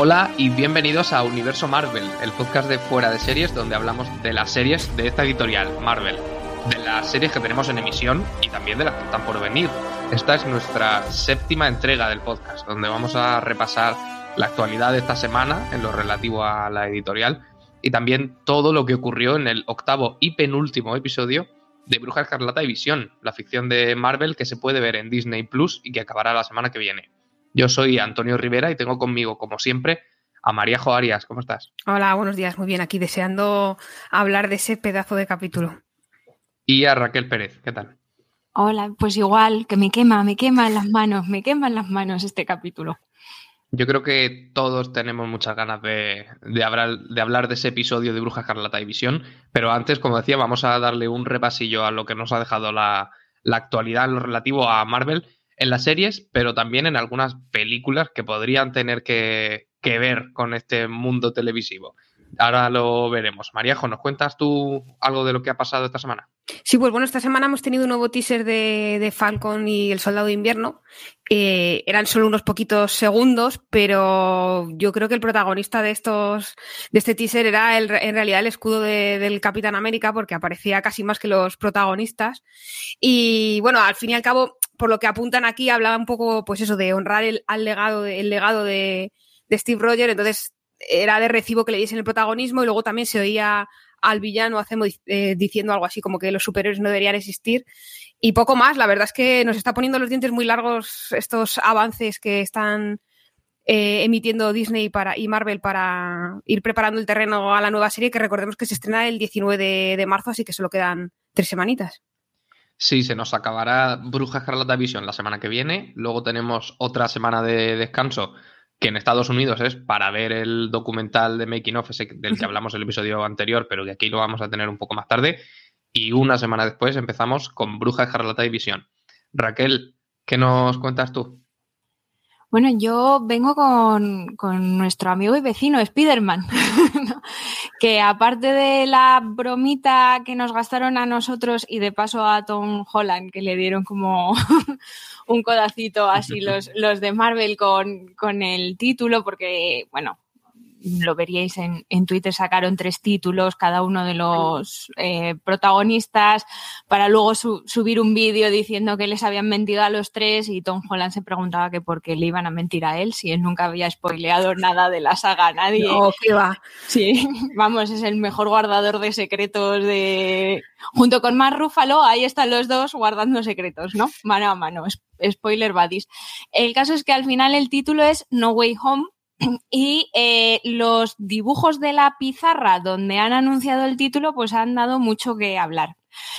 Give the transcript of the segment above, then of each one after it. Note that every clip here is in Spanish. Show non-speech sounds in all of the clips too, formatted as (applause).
Hola y bienvenidos a Universo Marvel, el podcast de fuera de series donde hablamos de las series de esta editorial, Marvel, de las series que tenemos en emisión y también de las que están por venir. Esta es nuestra séptima entrega del podcast, donde vamos a repasar la actualidad de esta semana en lo relativo a la editorial y también todo lo que ocurrió en el octavo y penúltimo episodio de Bruja Escarlata y Visión, la ficción de Marvel que se puede ver en Disney Plus y que acabará la semana que viene. Yo soy Antonio Rivera y tengo conmigo, como siempre, a María Jo Arias. ¿Cómo estás? Hola, buenos días. Muy bien, aquí deseando hablar de ese pedazo de capítulo. Y a Raquel Pérez. ¿Qué tal? Hola, pues igual, que me quema, me queman las manos, me queman las manos este capítulo. Yo creo que todos tenemos muchas ganas de, hablar, de hablar de ese episodio de Bruja Escarlata y Visión, pero antes, como decía, vamos a darle un repasillo a lo que nos ha dejado la, la actualidad en lo relativo a Marvel en las series, pero también en algunas películas que podrían tener que, ver con este mundo televisivo. Ahora lo veremos. Maríajo, ¿nos cuentas tú algo de lo que ha pasado esta semana? Sí, pues bueno, esta semana hemos tenido un nuevo teaser de, Falcon y el Soldado de Invierno. Eh, eran solo unos poquitos segundos, pero yo creo que el protagonista de estos, de este teaser era el, en realidad el escudo del Capitán América, porque aparecía casi más que los protagonistas. Y bueno, al fin y al cabo, por lo que apuntan aquí, hablaba un poco, pues eso, de honrar el, al legado, el legado de, Steve Rogers, entonces era de recibo que le diesen el protagonismo y luego también se oía al villano eh, diciendo algo así como que los superiores no deberían existir y poco más. La verdad es que nos está poniendo los dientes muy largos estos avances que están eh, emitiendo Disney para, y Marvel para ir preparando el terreno a la nueva serie que recordemos que se estrena el 19 de, de marzo, así que solo quedan tres semanitas. Sí, se nos acabará Bruja Escarlata Vision la semana que viene. Luego tenemos otra semana de descanso que en Estados Unidos es para ver el documental de Making of, ese del que hablamos en el episodio anterior, pero que aquí lo vamos a tener un poco más tarde. Y una semana después empezamos con Bruja Escarlata y Visión. Raquel, ¿qué nos cuentas tú? Bueno, yo vengo con, nuestro amigo y vecino Spiderman, (laughs) que aparte de la bromita que nos gastaron a nosotros y de paso a Tom Holland, que le dieron como (laughs) un codacito así (laughs) los, los de Marvel con, con el título, porque, bueno, lo veríais en, en Twitter, sacaron tres títulos, cada uno de los eh, protagonistas, para luego subir un vídeo diciendo que les habían mentido a los tres y Tom Holland se preguntaba que por qué le iban a mentir a él si él nunca había spoileado (laughs) nada de la saga a nadie. No, ¿qué va? Sí, vamos, es el mejor guardador de secretos de... Junto con Mark Ruffalo, ahí están los dos guardando secretos, ¿no? Mano a mano, spoiler buddies. El caso es que al final el título es No Way Home, y eh, los dibujos de la pizarra donde han anunciado el título, pues han dado mucho que hablar.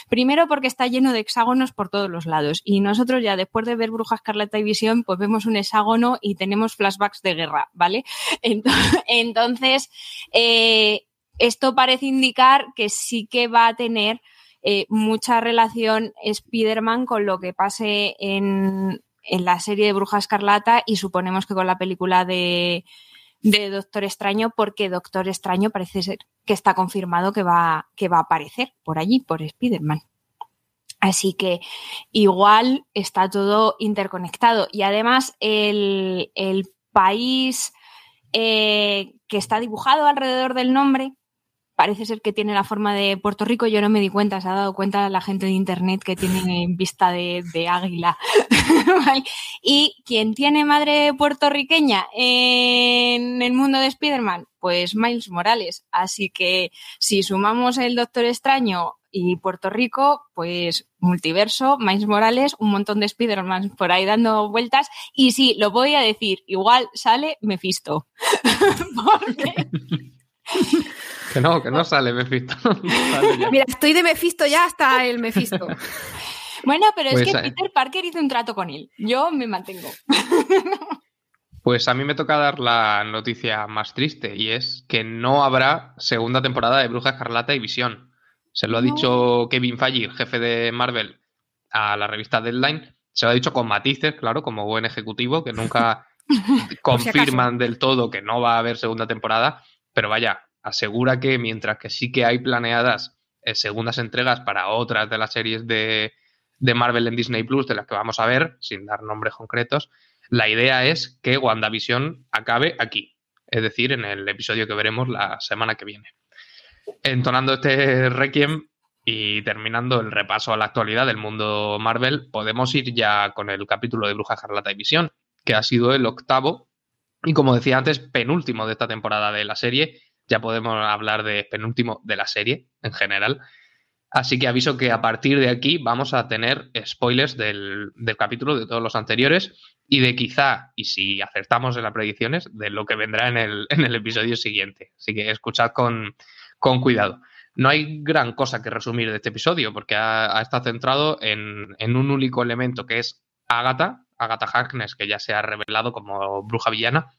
Primero porque está lleno de hexágonos por todos los lados. Y nosotros ya después de ver Bruja Escarlata y Visión, pues vemos un hexágono y tenemos flashbacks de guerra, ¿vale? (laughs) Entonces, eh, esto parece indicar que sí que va a tener eh, mucha relación Spider-Man con lo que pase en, en la serie de Bruja Escarlata y suponemos que con la película de, Doctor Extraño, porque Doctor Extraño parece ser que está confirmado que va, que va a aparecer por allí, por Spider-Man. Así que igual está todo interconectado. Y además el, país eh, que está dibujado alrededor del nombre parece ser que tiene la forma de Puerto Rico. Yo no me di cuenta, se ha dado cuenta la gente de internet que tiene vista de, águila. (laughs) Y quien tiene madre puertorriqueña en el mundo de Spider-Man, pues Miles Morales. Así que si sumamos el Doctor Extraño y Puerto Rico, pues multiverso, Miles Morales, un montón de Spider-Man por ahí dando vueltas. Y sí, lo voy a decir, igual sale Mephisto. (laughs) Porque (laughs) (laughs) que no, que no sale Mephisto. (laughs) Mira, estoy de Mephisto ya hasta el Mephisto. Bueno, pero es Pues, que Peter Parker hizo un trato con él. Yo me mantengo. (laughs) Pues a mí me toca dar la noticia más triste y es que no habrá segunda temporada de Bruja Escarlata y Visión. Se lo ha No. dicho Kevin Feige, el jefe de Marvel, a la revista Deadline. Se lo ha dicho con matices, claro, como buen ejecutivo, que nunca confirman del todo que no va a haber segunda temporada. Pero vaya, asegura que mientras que sí que hay planeadas eh, segundas entregas para otras de las series de, de Marvel en Disney Plus, de las que vamos a ver, sin dar nombres concretos, la idea es que WandaVision acabe aquí, es decir, en el episodio que veremos la semana que viene. Entonando este requiem y terminando el repaso a la actualidad del mundo Marvel, podemos ir ya con el capítulo de Bruja Escarlata y Visión, que ha sido el octavo y como decía antes, penúltimo de esta temporada de la serie. Ya podemos hablar de penúltimo de la serie en general. Así que aviso que a partir de aquí vamos a tener spoilers del, del capítulo, de todos los anteriores y de quizá, y si acertamos en las predicciones, de lo que vendrá en el, en el episodio siguiente. Así que escuchad con, con cuidado. No hay gran cosa que resumir de este episodio porque ha, estado centrado en, en un único elemento que es Agatha, Agatha Harkness, que ya se ha revelado como bruja villana,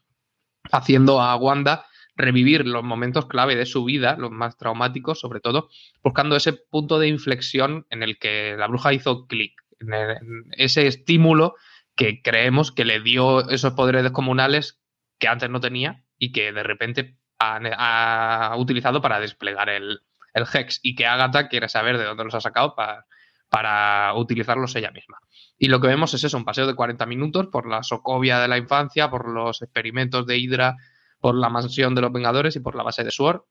haciendo a Wanda revivir los momentos clave de su vida, los más traumáticos, sobre todo, buscando ese punto de inflexión en el que la bruja hizo clic, en, ese estímulo que creemos que le dio esos poderes descomunales que antes no tenía y que de repente ha, utilizado para desplegar el, el Hex y que Agatha quiere saber de dónde los ha sacado para, para utilizarlos ella misma. Y lo que vemos es eso, un paseo de 40 minutos por la Sokovia de la infancia, por los experimentos de Hydra, por la mansión de los Vengadores y por la base de Sword,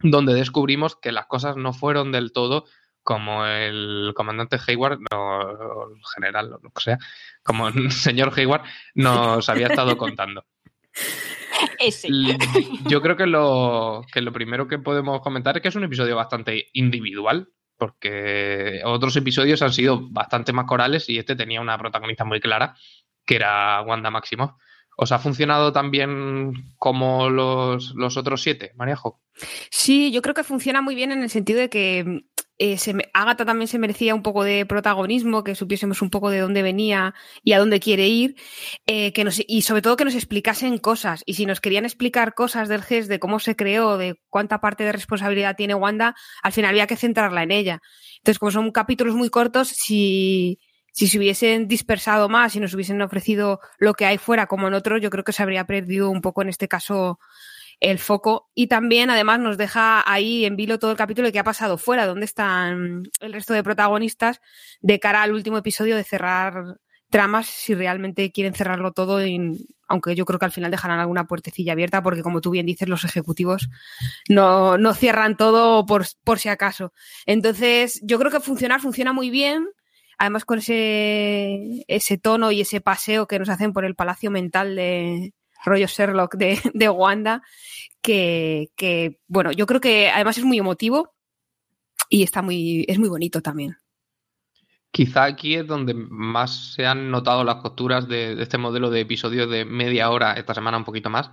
donde descubrimos que las cosas no fueron del todo como el comandante Hayward, o el general, o lo que sea, como el (laughs) señor Hayward nos había estado contando. (laughs) Ese. Yo creo que lo, que lo primero que podemos comentar es que es un episodio bastante individual, porque otros episodios han sido bastante más corales y este tenía una protagonista muy clara, que era Wanda Maximoff. ¿Os ha funcionado tan bien como los, los otros siete, Mariajo? Sí, yo creo que funciona muy bien en el sentido de que eh, se me- Agatha también se merecía un poco de protagonismo, que supiésemos un poco de dónde venía y a dónde quiere ir, eh, que nos, y sobre todo que nos explicasen cosas. Y si nos querían explicar cosas del GES, de cómo se creó, de cuánta parte de responsabilidad tiene Wanda, al final había que centrarla en ella. Entonces, como son capítulos muy cortos, si, si se hubiesen dispersado más y nos hubiesen ofrecido lo que hay fuera como en otros, yo creo que se habría perdido un poco en este caso el foco y también además nos deja ahí en vilo todo el capítulo de qué ha pasado fuera, dónde están el resto de protagonistas de cara al último episodio de cerrar tramas si realmente quieren cerrarlo todo aunque yo creo que al final dejarán alguna puertecilla abierta porque como tú bien dices los ejecutivos no, no cierran todo por, por si acaso. Entonces yo creo que funcionar funciona muy bien además con ese, ese tono y ese paseo que nos hacen por el palacio mental de rollo Sherlock de, de Wanda, que, que, bueno, yo creo que además es muy emotivo y está muy, es muy bonito también. Quizá aquí es donde más se han notado las costuras de, de este modelo de episodios de media hora, esta semana un poquito más,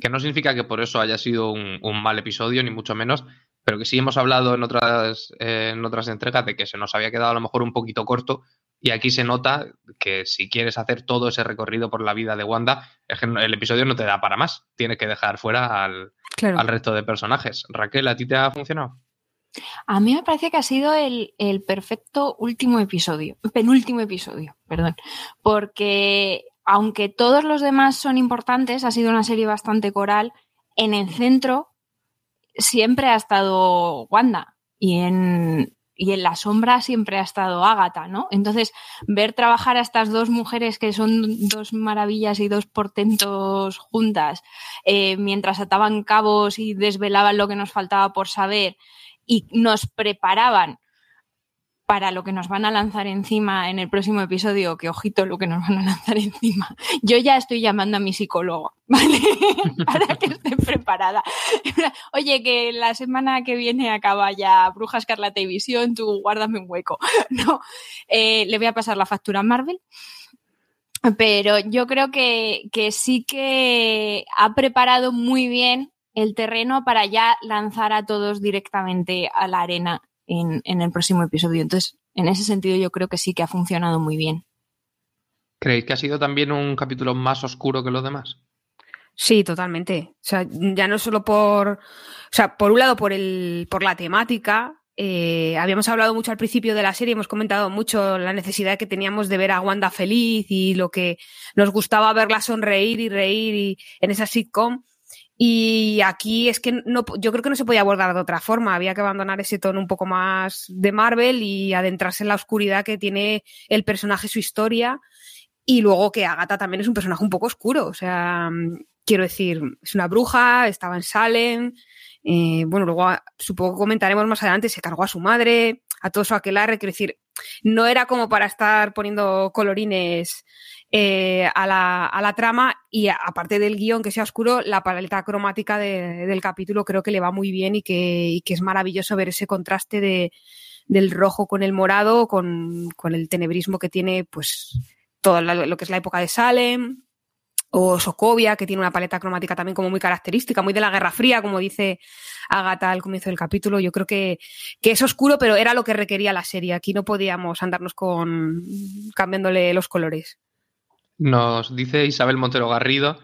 que no significa que por eso haya sido un, un mal episodio, ni mucho menos, pero que sí hemos hablado en otras, eh, en otras entregas de que se nos había quedado a lo mejor un poquito corto y aquí se nota que si quieres hacer todo ese recorrido por la vida de Wanda, es que no- el episodio no te da para más, tienes que dejar fuera al, Claro. al resto de personajes. Raquel, ¿a ti te ha funcionado? A mí me parece que ha sido el, el perfecto último episodio, penúltimo episodio, perdón, porque aunque todos los demás son importantes, ha sido una serie bastante coral, en el centro siempre ha estado Wanda y en, y en la sombra siempre ha estado Agatha, ¿no? Entonces, ver trabajar a estas dos mujeres que son dos maravillas y dos portentos juntas, eh, mientras ataban cabos y desvelaban lo que nos faltaba por saber y nos preparaban para lo que nos van a lanzar encima en el próximo episodio, que ojito lo que nos van a lanzar (laughs) encima. Yo ya estoy llamando a mi psicólogo, (laughs) ¿vale? (laughs) para que esté preparada. Oye, que la semana que viene acaba ya Bruja Escarlata y tú guárdame un hueco. No, eh, le voy a pasar la factura a Marvel. Pero yo creo que, que sí que ha preparado muy bien el terreno para ya lanzar a todos directamente a la arena en, en el próximo episodio. Entonces, en ese sentido yo creo que sí que ha funcionado muy bien. ¿Creéis que ha sido también un capítulo más oscuro que los demás? Sí, totalmente. O sea, ya no solo por, o sea, por un lado por el, por la temática. Eh, habíamos hablado mucho al principio de la serie, hemos comentado mucho la necesidad que teníamos de ver a Wanda feliz y lo que nos gustaba verla sonreír y reír y, en esa sitcom. Y aquí es que no, yo creo que no se podía abordar de otra forma. Había que abandonar ese tono un poco más de Marvel y adentrarse en la oscuridad que tiene el personaje, su historia. Y luego que Agatha también es un personaje un poco oscuro. O sea, quiero decir, es una bruja, estaba en Salem. Eh, bueno, luego supongo que comentaremos más adelante, se cargó a su madre, a todo su aquelarre. Quiero decir, no era como para estar poniendo colorines eh, a, la, a, la, trama y aparte del guion que sea oscuro, la paleta cromática de, del capítulo creo que le va muy bien y que, que es maravilloso ver ese contraste de, del rojo con el morado, con, con, el tenebrismo que tiene pues todo lo que es la época de Salem, o Sokovia, que tiene una paleta cromática también como muy característica, muy de la Guerra Fría, como dice Agatha al comienzo del capítulo. Yo creo que, que, es oscuro, pero era lo que requería la serie. Aquí no podíamos andarnos con cambiándole los colores. Nos dice Isabel Montero Garrido,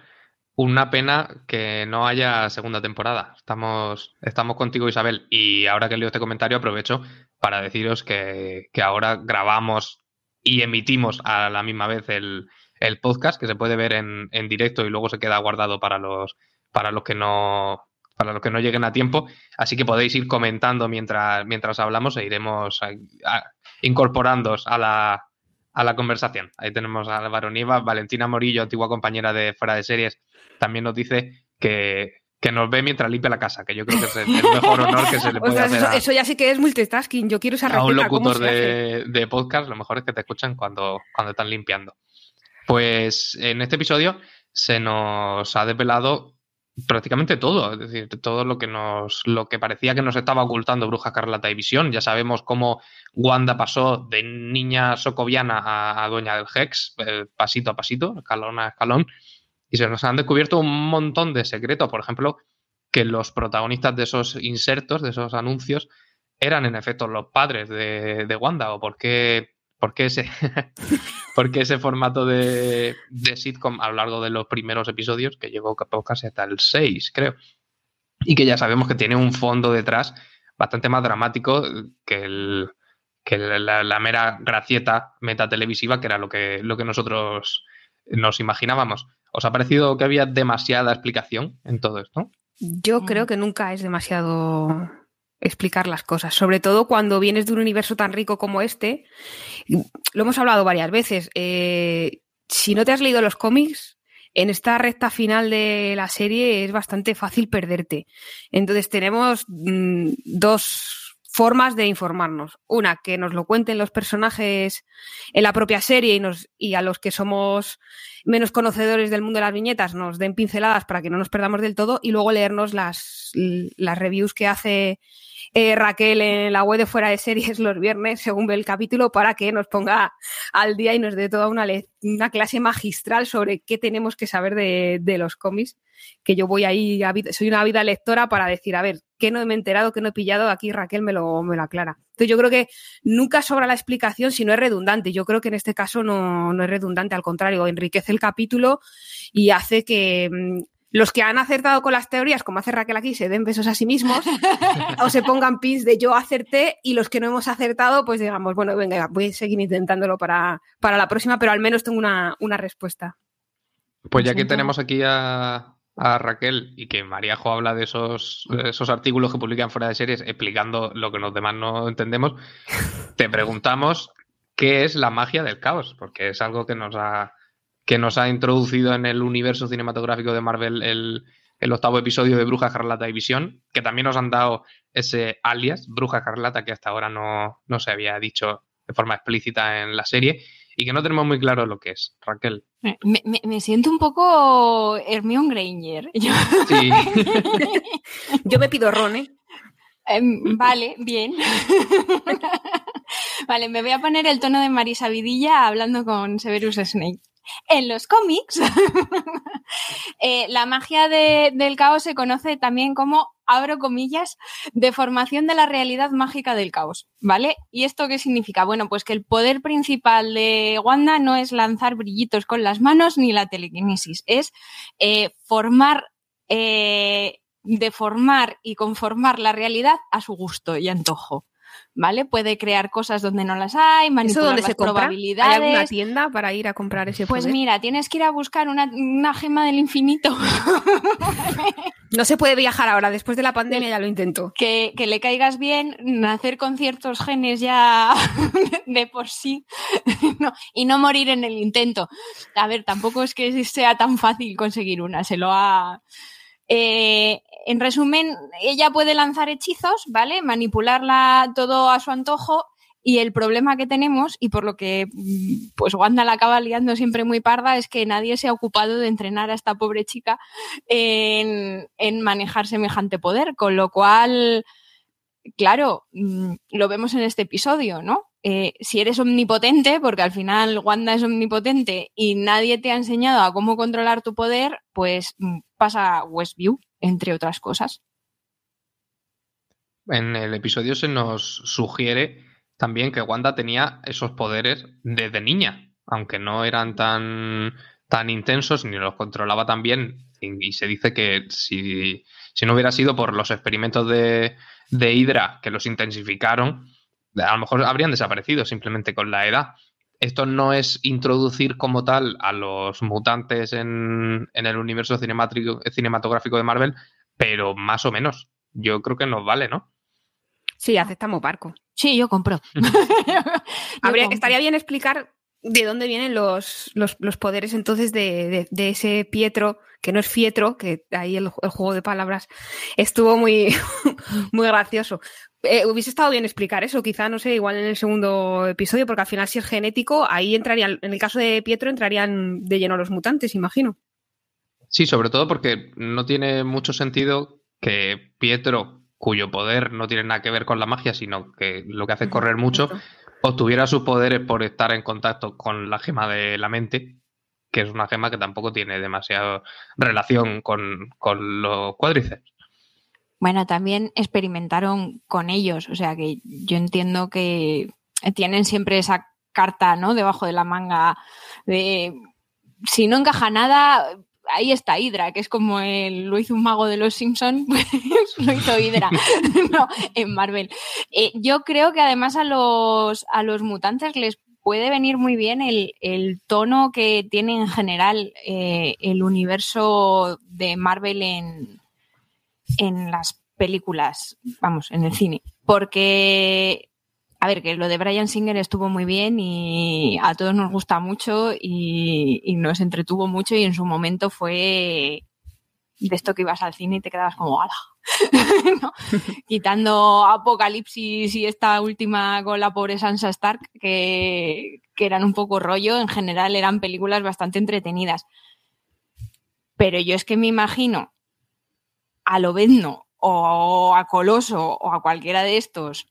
una pena que no haya segunda temporada. Estamos, estamos contigo, Isabel. Y ahora que leo este comentario, aprovecho para deciros que, que ahora grabamos y emitimos a la misma vez el, el podcast, que se puede ver en, en, directo y luego se queda guardado para los, para los que no para los que no lleguen a tiempo. Así que podéis ir comentando mientras, mientras hablamos e iremos incorporándoos a la, a la conversación. Ahí tenemos a Álvaro Nieva, Valentina Morillo, antigua compañera de Fuera de Series, también nos dice que, que nos ve mientras limpia la casa, que yo creo que es el, mejor honor que se le (laughs) puede hacer. A, eso, ya sí que es multitasking. Yo quiero esa A un locutor de, de, podcast, lo mejor es que te escuchan cuando, cuando están limpiando. Pues en este episodio se nos ha desvelado prácticamente todo, es decir, todo lo que nos, lo que parecía que nos estaba ocultando Bruja Carlata y Visión. Ya sabemos cómo Wanda pasó de niña socoviana a, a dueña del Hex, eh, pasito a pasito, escalón a escalón, y se nos han descubierto un montón de secretos. Por ejemplo, que los protagonistas de esos insertos, de esos anuncios, eran en efecto los padres de, de Wanda, o por qué, por qué ese, (laughs) porque ese formato de, de, sitcom a lo largo de los primeros episodios, que llegó casi hasta el 6, creo, y que ya sabemos que tiene un fondo detrás bastante más dramático que, el, que la, la, mera gracieta metatelevisiva, que era lo que, lo que nosotros nos imaginábamos. ¿Os ha parecido que había demasiada explicación en todo esto? Yo creo que nunca es demasiado explicar las cosas, sobre todo cuando vienes de un universo tan rico como este. Lo hemos hablado varias veces. Eh, si no te has leído los cómics, en esta recta final de la serie es bastante fácil perderte. Entonces tenemos mmm, dos formas de informarnos. Una, que nos lo cuenten los personajes en la propia serie y, nos, y a los que somos menos conocedores del mundo de las viñetas nos den pinceladas para que no nos perdamos del todo y luego leernos las, las reviews que hace eh, Raquel en la web de fuera de series los viernes, según ve el capítulo, para que nos ponga al día y nos dé toda una, una clase magistral sobre qué tenemos que saber de, de los cómics. Que yo voy ahí, soy una vida lectora para decir, a ver, ¿qué no me he enterado, qué no he pillado? Aquí Raquel me lo, me lo aclara. Entonces yo creo que nunca sobra la explicación si no es redundante. Yo creo que en este caso no, no es redundante, al contrario, enriquece el capítulo y hace que mm, los que han acertado con las teorías, como hace Raquel aquí, se den besos a sí mismos (laughs) o se pongan pins de yo acerté y los que no hemos acertado, pues digamos, bueno, venga, voy a seguir intentándolo para, para la próxima, pero al menos tengo una, una respuesta. Pues ya que tenemos aquí a, a, Raquel y que Maríajo habla de esos, esos artículos que publican fuera de series explicando lo que los demás no entendemos, te preguntamos qué es la magia del caos, porque es algo que nos ha que nos ha introducido en el universo cinematográfico de Marvel el, el octavo episodio de Bruja Carlata y Visión, que también nos han dado ese alias, Bruja Carlata, que hasta ahora no, no se había dicho de forma explícita en la serie y que no tenemos muy claro lo que es, Raquel. Me, me, me siento un poco Hermione Granger. (laughs) Yo... Sí. (laughs) Yo me pido Ron, ¿eh? Eh, vale, bien. (laughs) vale, me voy a poner el tono de Marisa Vidilla hablando con Severus Snape. En los cómics, (laughs) eh, la magia de, del caos se conoce también como abro comillas, deformación de la realidad mágica del caos, ¿vale? ¿Y esto qué significa? Bueno, pues que el poder principal de Wanda no es lanzar brillitos con las manos ni la telequinesis, es eh, formar, eh, deformar y conformar la realidad a su gusto y antojo. ¿Vale? Puede crear cosas donde no las hay, manipular donde las se compra? probabilidades. ¿Hay alguna tienda para ir a comprar ese Pues poder? mira, tienes que ir a buscar una, una gema del infinito (laughs) No se puede viajar ahora, después de la pandemia ya lo intento. que, que le caigas bien, nacer con ciertos genes ya (laughs) de por sí (laughs) no, y no morir en el intento. A ver, tampoco es que sea tan fácil conseguir una, se lo ha... Eh, en resumen, ella puede lanzar hechizos, ¿vale? Manipularla todo a su antojo y el problema que tenemos, y por lo que mm, pues Wanda la acaba liando siempre muy parda, es que nadie se ha ocupado de entrenar a esta pobre chica en, manejar semejante poder, con lo cual, claro, mm, lo vemos en este episodio, ¿no? Eh, si eres omnipotente, porque al final Wanda es omnipotente y nadie te ha enseñado a cómo controlar tu poder, pues mm, pasa Westview, entre otras cosas. En el episodio se nos sugiere también que Wanda tenía esos poderes desde niña, aunque no eran tan, tan intensos ni los controlaba tan bien. Y, se dice que si, si no hubiera sido por los experimentos de, de Hydra que los intensificaron, a lo mejor habrían desaparecido simplemente con la edad. Esto no es introducir como tal a los mutantes en, en el universo cinemático- cinematográfico de Marvel, pero más o menos. Yo creo que nos vale, ¿no? Sí, aceptamos barco. Sí, yo compro. (laughs) Habría, estaría bien explicar de dónde vienen los, los, los poderes entonces de, de- de ese Pietro, que no es Fietro, que ahí el, el juego de palabras estuvo muy, (laughs) muy gracioso. Eh, hubiese estado bien explicar eso, quizá, no sé, igual en el segundo episodio, porque al final si es genético, ahí entrarían, en el caso de Pietro entrarían de lleno los mutantes, imagino. Sí, sobre todo porque no tiene mucho sentido que Pietro, cuyo poder no tiene nada que ver con la magia, sino que lo que hace es correr mucho, obtuviera sus poderes por estar en contacto con la gema de la mente, que es una gema que tampoco tiene demasiada relación con, con los cuádriceps. Bueno, también experimentaron con ellos, o sea que yo entiendo que tienen siempre esa carta, ¿no? Debajo de la manga de si no encaja nada, ahí está Hydra, que es como el, lo hizo un mago de los Simpsons, (laughs) pues lo hizo Hydra, (laughs) no, en Marvel. Eh, yo creo que además a los, a los mutantes les puede venir muy bien el, el tono que tiene en general eh, el universo de Marvel en, en las películas, vamos, en el cine. Porque, a ver, que lo de Brian Singer estuvo muy bien y a todos nos gusta mucho y, y nos entretuvo mucho y en su momento fue de esto que ibas al cine y te quedabas como ¡ala! (laughs) ¿No? (laughs) Quitando Apocalipsis y esta última con la pobre Sansa Stark, que, que eran un poco rollo, en general eran películas bastante entretenidas. Pero yo es que me imagino a Lobezno o a Coloso o a cualquiera de estos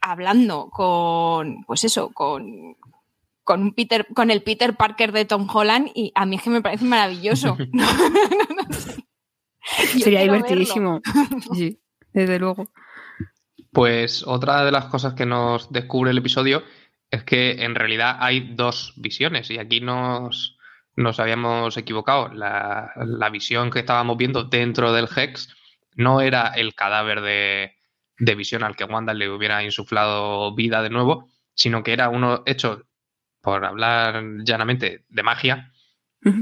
hablando con, pues eso, con, con, un Peter, con el Peter Parker de Tom Holland y a mí es que me parece maravilloso. (laughs) (laughs) No, no, no sé. Yo Sería divertidísimo. (laughs) Sí, desde luego. Pues otra de las cosas que nos descubre el episodio es que en realidad hay dos visiones y aquí nos, nos habíamos equivocado. La, la visión que estábamos viendo dentro del Hex no era el cadáver de, de visión al que Wanda le hubiera insuflado vida de nuevo, sino que era uno hecho, por hablar llanamente, de magia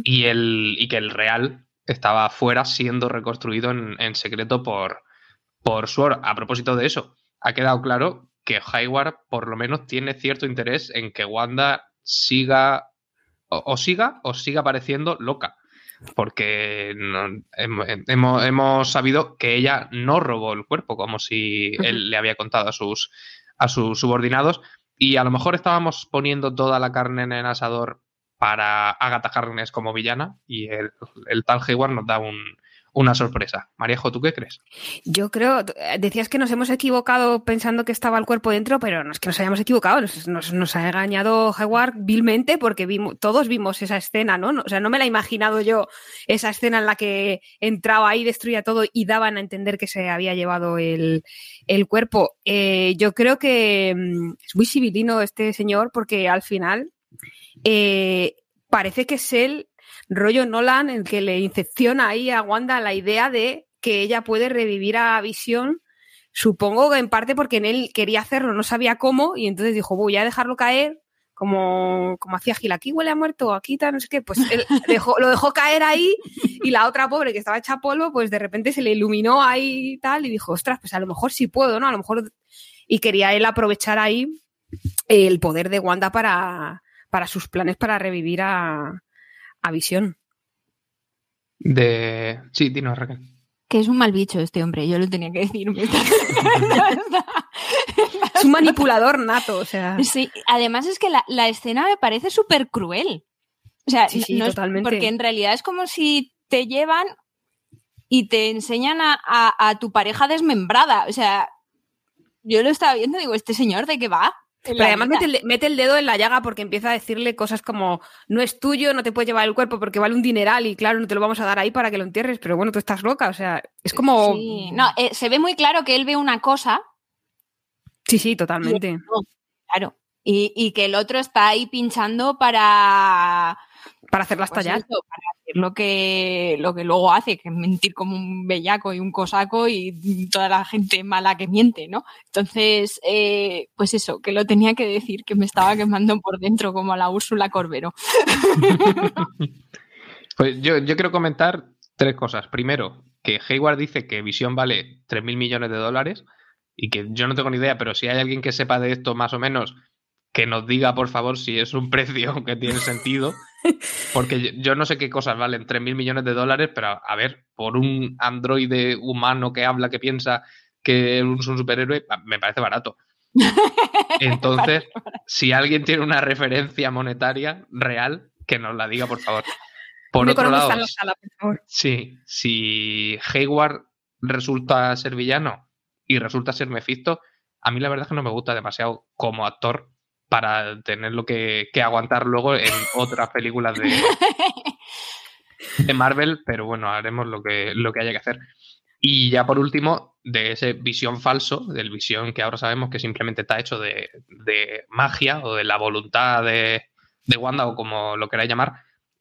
y, el, y que el real estaba afuera siendo reconstruido en, en secreto por, por Sword. A propósito de eso, ha quedado claro que Hayward por lo menos tiene cierto interés en que Wanda siga o, siga o siga pareciendo loca. Porque no- hemos, hemos sabido que ella no robó el cuerpo, como si él le había contado a sus, a sus subordinados. Y a lo mejor estábamos poniendo toda la carne en el asador para Agatha Harkness como villana. Y el, el tal Hayward nos da un, una sorpresa. Maríajo, ¿tú qué crees? Yo creo, decías que nos hemos equivocado pensando que estaba el cuerpo dentro, pero no es que nos hayamos equivocado, nos, ha engañado Howard vilmente porque vimos, todos vimos esa escena, ¿no? O sea, no me la he imaginado yo esa escena en la que entraba ahí, destruía todo y daban a entender que se había llevado el, cuerpo. Eh, yo creo que mm, es muy civilino este señor porque al final eh, parece que es él rollo Nolan, el que le incepciona ahí a Wanda la idea de que ella puede revivir a Visión. Supongo que en parte porque en él quería hacerlo, no sabía cómo, y entonces dijo, voy a dejarlo caer, como, como hacía Gil, aquí huele a muerto, aquí tal, no sé qué, pues él (laughs) lo dejó caer ahí y la otra pobre que estaba hecha polvo, pues de repente se le iluminó ahí y tal y dijo, ostras, pues a lo mejor sí puedo, ¿no? A lo mejor... Y quería él aprovechar ahí el poder de Wanda para, para sus planes para revivir a, a visión. De. Sí, dinos, Raquel. Que es un mal bicho este hombre, yo lo tenía que decir. (laughs) (laughs) es un manipulador nato, o sea. Sí, además es que la, escena me parece súper cruel. O sea, sí, totalmente. porque en realidad es como si te llevan y te enseñan a, a, tu pareja desmembrada. O sea, yo lo estaba viendo y digo, ¿este señor de qué va? Pero además mete el, dedo en la llaga porque empieza a decirle cosas como no es tuyo, no te puedes llevar el cuerpo porque vale un dineral y claro, no te lo vamos a dar ahí para que lo entierres, pero bueno, tú estás loca, o sea, es como... No, eh, se ve muy claro que él ve una cosa. Sí, sí, totalmente. claro. Y, y, que el otro está ahí pinchando para... Para hacerlas pues tallar lo que, lo que luego hace, que es mentir como un bellaco y un cosaco y toda la gente mala que miente, ¿no? Entonces, eh, pues eso, que lo tenía que decir, que me estaba quemando por dentro como a la Úrsula Corbero. (laughs) pues yo, yo quiero comentar tres cosas. Primero, que Hayward dice que Visión vale 3.000 millones de dólares y que yo no tengo ni idea, pero si hay alguien que sepa de esto más o menos, que nos diga, por favor, si es un (laughs) precio que tiene sentido. Porque yo no sé qué cosas valen 3.000 millones de dólares, pero a ver, por un androide humano que habla, que piensa que es un superhéroe, me parece barato. (laughs) Entonces, si alguien tiene una referencia monetaria real, que nos la diga, por favor. Por otro lado, sí, si Hayward resulta ser villano y resulta ser Mephisto, a mí la verdad es que no me gusta demasiado como actor para tenerlo que, que aguantar luego en otras películas de, (laughs) de Marvel, pero bueno, haremos lo que, lo que haya que hacer. Y ya por último, de ese visión falso, del visión que ahora sabemos que simplemente está hecho de, de magia o de la voluntad de, de, Wanda o como lo queráis llamar,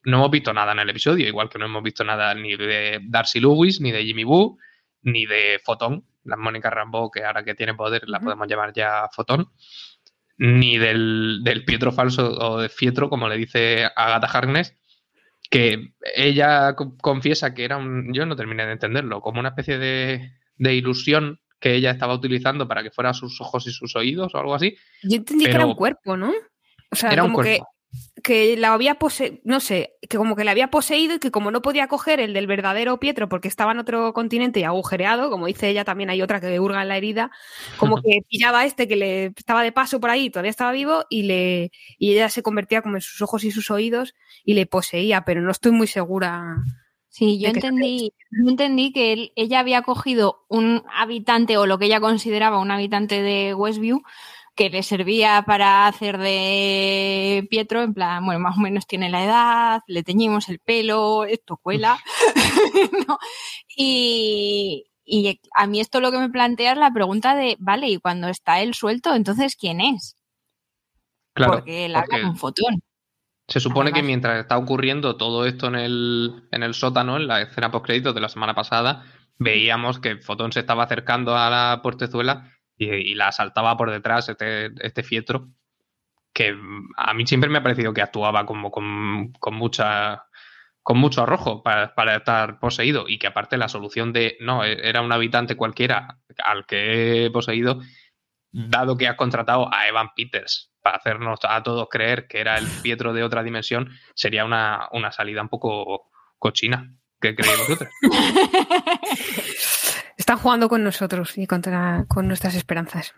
no hemos visto nada en el episodio, igual que no hemos visto nada ni de Darcy Lewis, ni de Jimmy Woo, ni de Fotón, la Mónica Rambeau, que ahora que tiene poder la podemos llamar ya Fotón ni del, Pietro falso o de Fietro, como le dice Agatha Harkness, que ella confiesa que era un, yo no terminé de entenderlo, como una especie de, de ilusión que ella estaba utilizando para que fuera sus ojos y sus oídos o algo así. Yo entendí que era un cuerpo, ¿no? O sea, era como que que la había poseído, no sé, que como que la había poseído y que como no podía coger el del verdadero Pietro porque estaba en otro continente y agujereado, como dice ella, también hay otra que hurga en la herida, como (laughs) que pillaba a este que le estaba de paso por ahí, todavía estaba vivo y le y ella se convertía como en sus ojos y sus oídos y le poseía, pero no estoy muy segura. Sí, yo entendí, (laughs) yo entendí que ella había cogido un habitante o lo que ella consideraba un habitante de Westview que le servía para hacer de Pietro, en plan, bueno, más o menos tiene la edad, le teñimos el pelo, esto cuela. (laughs) y, a mí esto lo que me plantea es la pregunta de, vale, y cuando está él suelto, entonces ¿quién es? Claro, porque él habla con fotón. Se supone que mientras está ocurriendo todo esto en el, en el sótano, en la escena post de la semana pasada, veíamos que Fotón se estaba acercando a la portezuela y, la asaltaba por detrás este, este fietro, que a mí siempre me ha parecido que actuaba como con, mucha con mucho arrojo para, estar poseído y que aparte la solución de no, e, era un habitante cualquiera al que he poseído, dado que has contratado a Evan Peters para hacernos a todos creer que era el (laughs) Pietro de otra dimensión, sería una, una salida un poco cochina. ¿Qué creéis vosotros? (laughs) Están jugando con nosotros y contra, con nuestras esperanzas.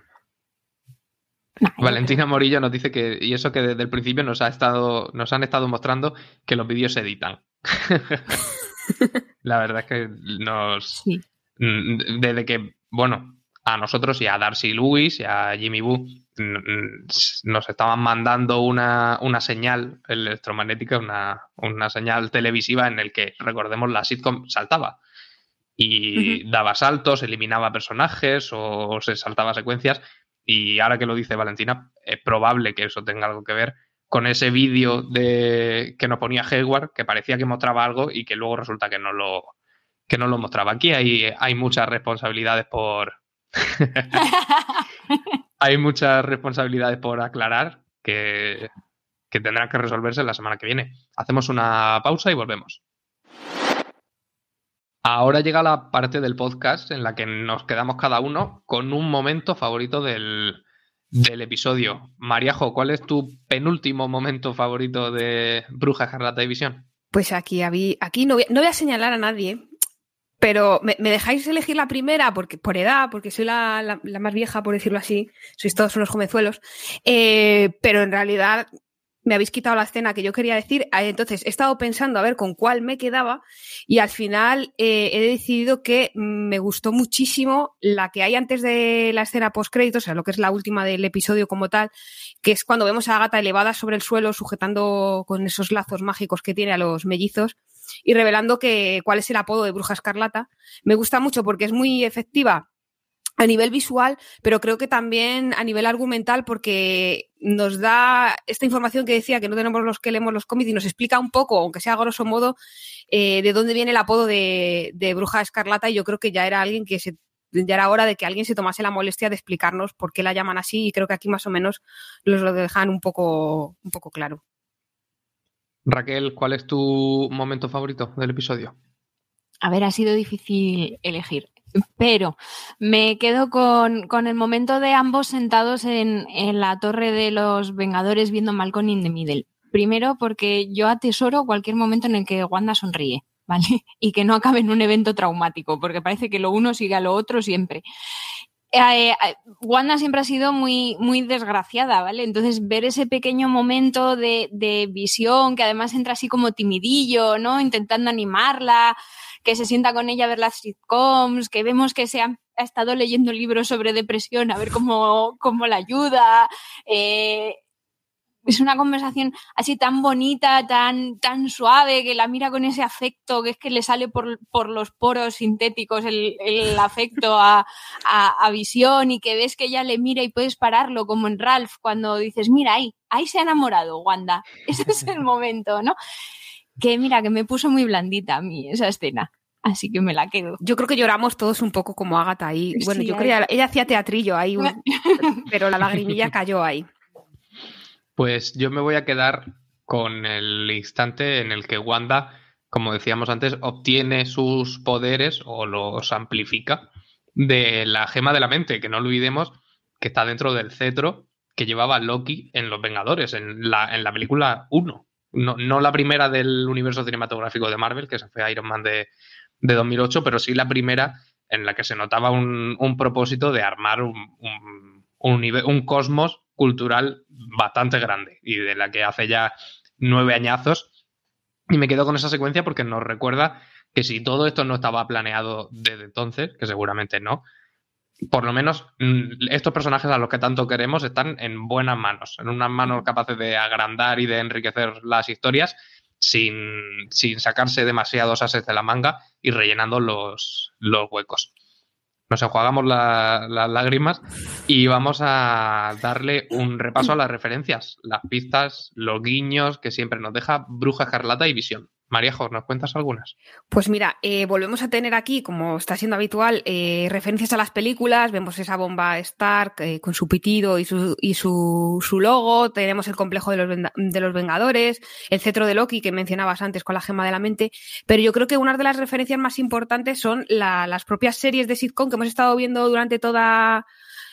Valentina Morillo nos dice que, y eso que desde el principio nos ha estado, nos han estado mostrando que los vídeos se editan. (laughs) La verdad es que nos... Desde que, bueno, a nosotros y a Darcy Lewis y a Jimmy Boo nos estaban mandando una, una señal electromagnética, una, una, señal televisiva en el que, recordemos, la sitcom saltaba y daba saltos, eliminaba personajes o se saltaba secuencias. Y ahora que lo dice Valentina, es probable que eso tenga algo que ver con ese vídeo de que nos ponía Hayward, que parecía que mostraba algo y que luego resulta que no lo, que no lo mostraba. Aquí hay, hay muchas responsabilidades por. (laughs) hay muchas responsabilidades por aclarar que, que tendrán que resolverse la semana que viene. Hacemos una pausa y volvemos. Ahora llega la parte del podcast en la que nos quedamos cada uno con un momento favorito del, episodio. Mariajo, ¿cuál es tu penúltimo momento favorito de Bruja Escarlata División? Pues aquí, aquí no, voy, a señalar a nadie, pero ¿me, dejáis elegir la primera porque, por edad, porque soy la, más vieja, por decirlo así, sois todos unos jovenzuelos, eh, pero en realidad me habéis quitado la escena que yo quería decir. Entonces, he estado pensando a ver con cuál me quedaba y al final eh, he decidido que me gustó muchísimo la que hay antes de la escena post-créditos, o sea, lo que es la última del episodio como tal, que es cuando vemos a Agatha elevada sobre el suelo sujetando con esos lazos mágicos que tiene a los mellizos y revelando que cuál es el apodo de Bruja Escarlata. Me gusta mucho porque es muy efectiva a nivel visual, pero creo que también a nivel argumental, porque nos da esta información que decía que no tenemos los que leemos los cómics y nos explica un poco, aunque sea a grosso modo, eh, de dónde viene el apodo de, Bruja Escarlata. Y yo creo que ya era alguien que se ya era hora de que alguien se tomase la molestia de explicarnos por qué la llaman así y creo que aquí más o menos los lo dejan un poco, un poco claro. Raquel, ¿cuál es tu momento favorito del episodio? A ver, ha sido difícil elegir pero me quedo con, el momento de ambos sentados en, la torre de los Vengadores viendo Malcolm in the Middle. Primero porque yo atesoro cualquier momento en el que Wanda sonríe, ¿vale? (laughs) Y que no acabe en un evento traumático, porque parece que lo uno sigue a lo otro siempre. Eh, eh, Wanda siempre ha sido muy, muy desgraciada, ¿vale? Entonces, ver ese pequeño momento de, de visión, que además entra así como timidillo, ¿no? Intentando animarla, que se sienta con ella a ver las sitcoms, que vemos que se ha, estado leyendo libros sobre depresión, a ver cómo, cómo la ayuda. Eh, es una conversación así tan bonita, tan, tan suave, que la mira con ese afecto, que es que le sale por, los poros sintéticos el, afecto a, a, visión y que ves que ella le mira y puedes pararlo, como en Ralph, cuando dices, mira, ahí, ahí se ha enamorado, Wanda. (laughs) Ese es el momento, ¿no? Que mira, que me puso muy blandita a mí esa escena. Así que me la quedo. Yo creo que lloramos todos un poco como Agatha ahí. Bueno, yo creo que ella hacía teatrillo ahí, (laughs) pero la lagrimilla (laughs) cayó ahí. Pues yo me voy a quedar con el instante en el que Wanda, como decíamos antes, obtiene sus poderes o los amplifica de la gema de la mente, que no olvidemos que está dentro del cetro que llevaba Loki en Los Vengadores, en la, en la película 1 no, la primera del universo cinematográfico de Marvel, que se fue Iron Man de, 2008, pero sí la primera en la que se notaba un, propósito de armar un, un, cosmos cultural bastante grande y de la que hace ya nueve añazos. Y me quedo con esa secuencia porque nos recuerda que si todo esto no estaba planeado desde entonces, que seguramente no, por lo menos mm, estos personajes a los que tanto queremos están en buenas manos, en unas manos capaces de agrandar y de enriquecer las historias sin, sacarse demasiados ases de la manga y rellenando los, huecos. Nos enjuagamos las lágrimas y vamos a darle un repaso a las referencias, las pistas, los guiños que siempre nos deja Bruja Escarlata y Visión. María ¿nos cuentas algunas? Pues mira, eh, volvemos a tener aquí, como está siendo habitual, eh, referencias a las películas. Vemos esa bomba Stark eh, con su pitido y, su, y su, su, logo. Tenemos el complejo de los, de los Vengadores, el cetro de Loki que mencionabas antes con la gema de la mente. Pero yo creo que una de las referencias más importantes son las propias series de sitcom que hemos estado viendo durante toda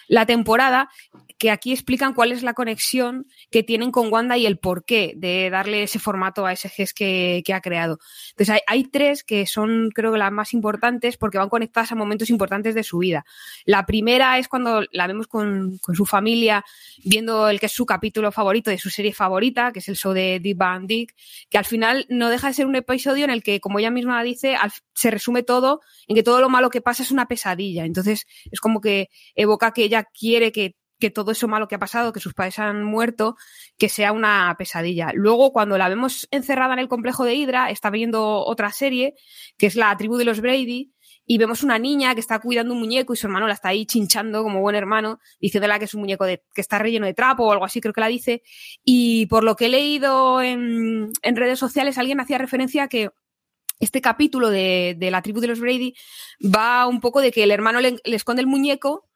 la temporada, que aquí explican cuál es la conexión que tienen con Wanda y el porqué de darle ese formato a ese GES que, ha creado. Entonces hay, tres que son creo las más importantes porque van conectadas a momentos importantes de su vida. La primera es cuando la vemos con, su familia viendo el que es su capítulo favorito de su serie favorita, que es el show de Deep Van Dick, que al final no deja de ser un episodio en el que, como ella misma dice, se resume todo en que todo lo malo que pasa es una pesadilla. Entonces es como que evoca que ella quiere que todo eso malo que ha pasado, que sus padres han muerto, que sea una pesadilla. Luego, cuando la vemos encerrada en el complejo de Hydra, está viendo otra serie, que es la tribu de los Brady, y vemos una niña que está cuidando un muñeco y su hermano la está ahí chinchando como buen hermano, diciéndole que es un muñeco de, que está relleno de trapo o algo así, creo que la dice. Y por lo que he leído en, redes sociales, alguien hacía referencia a que este capítulo de, la tribu de los Brady va un poco de que el hermano le esconde el muñeco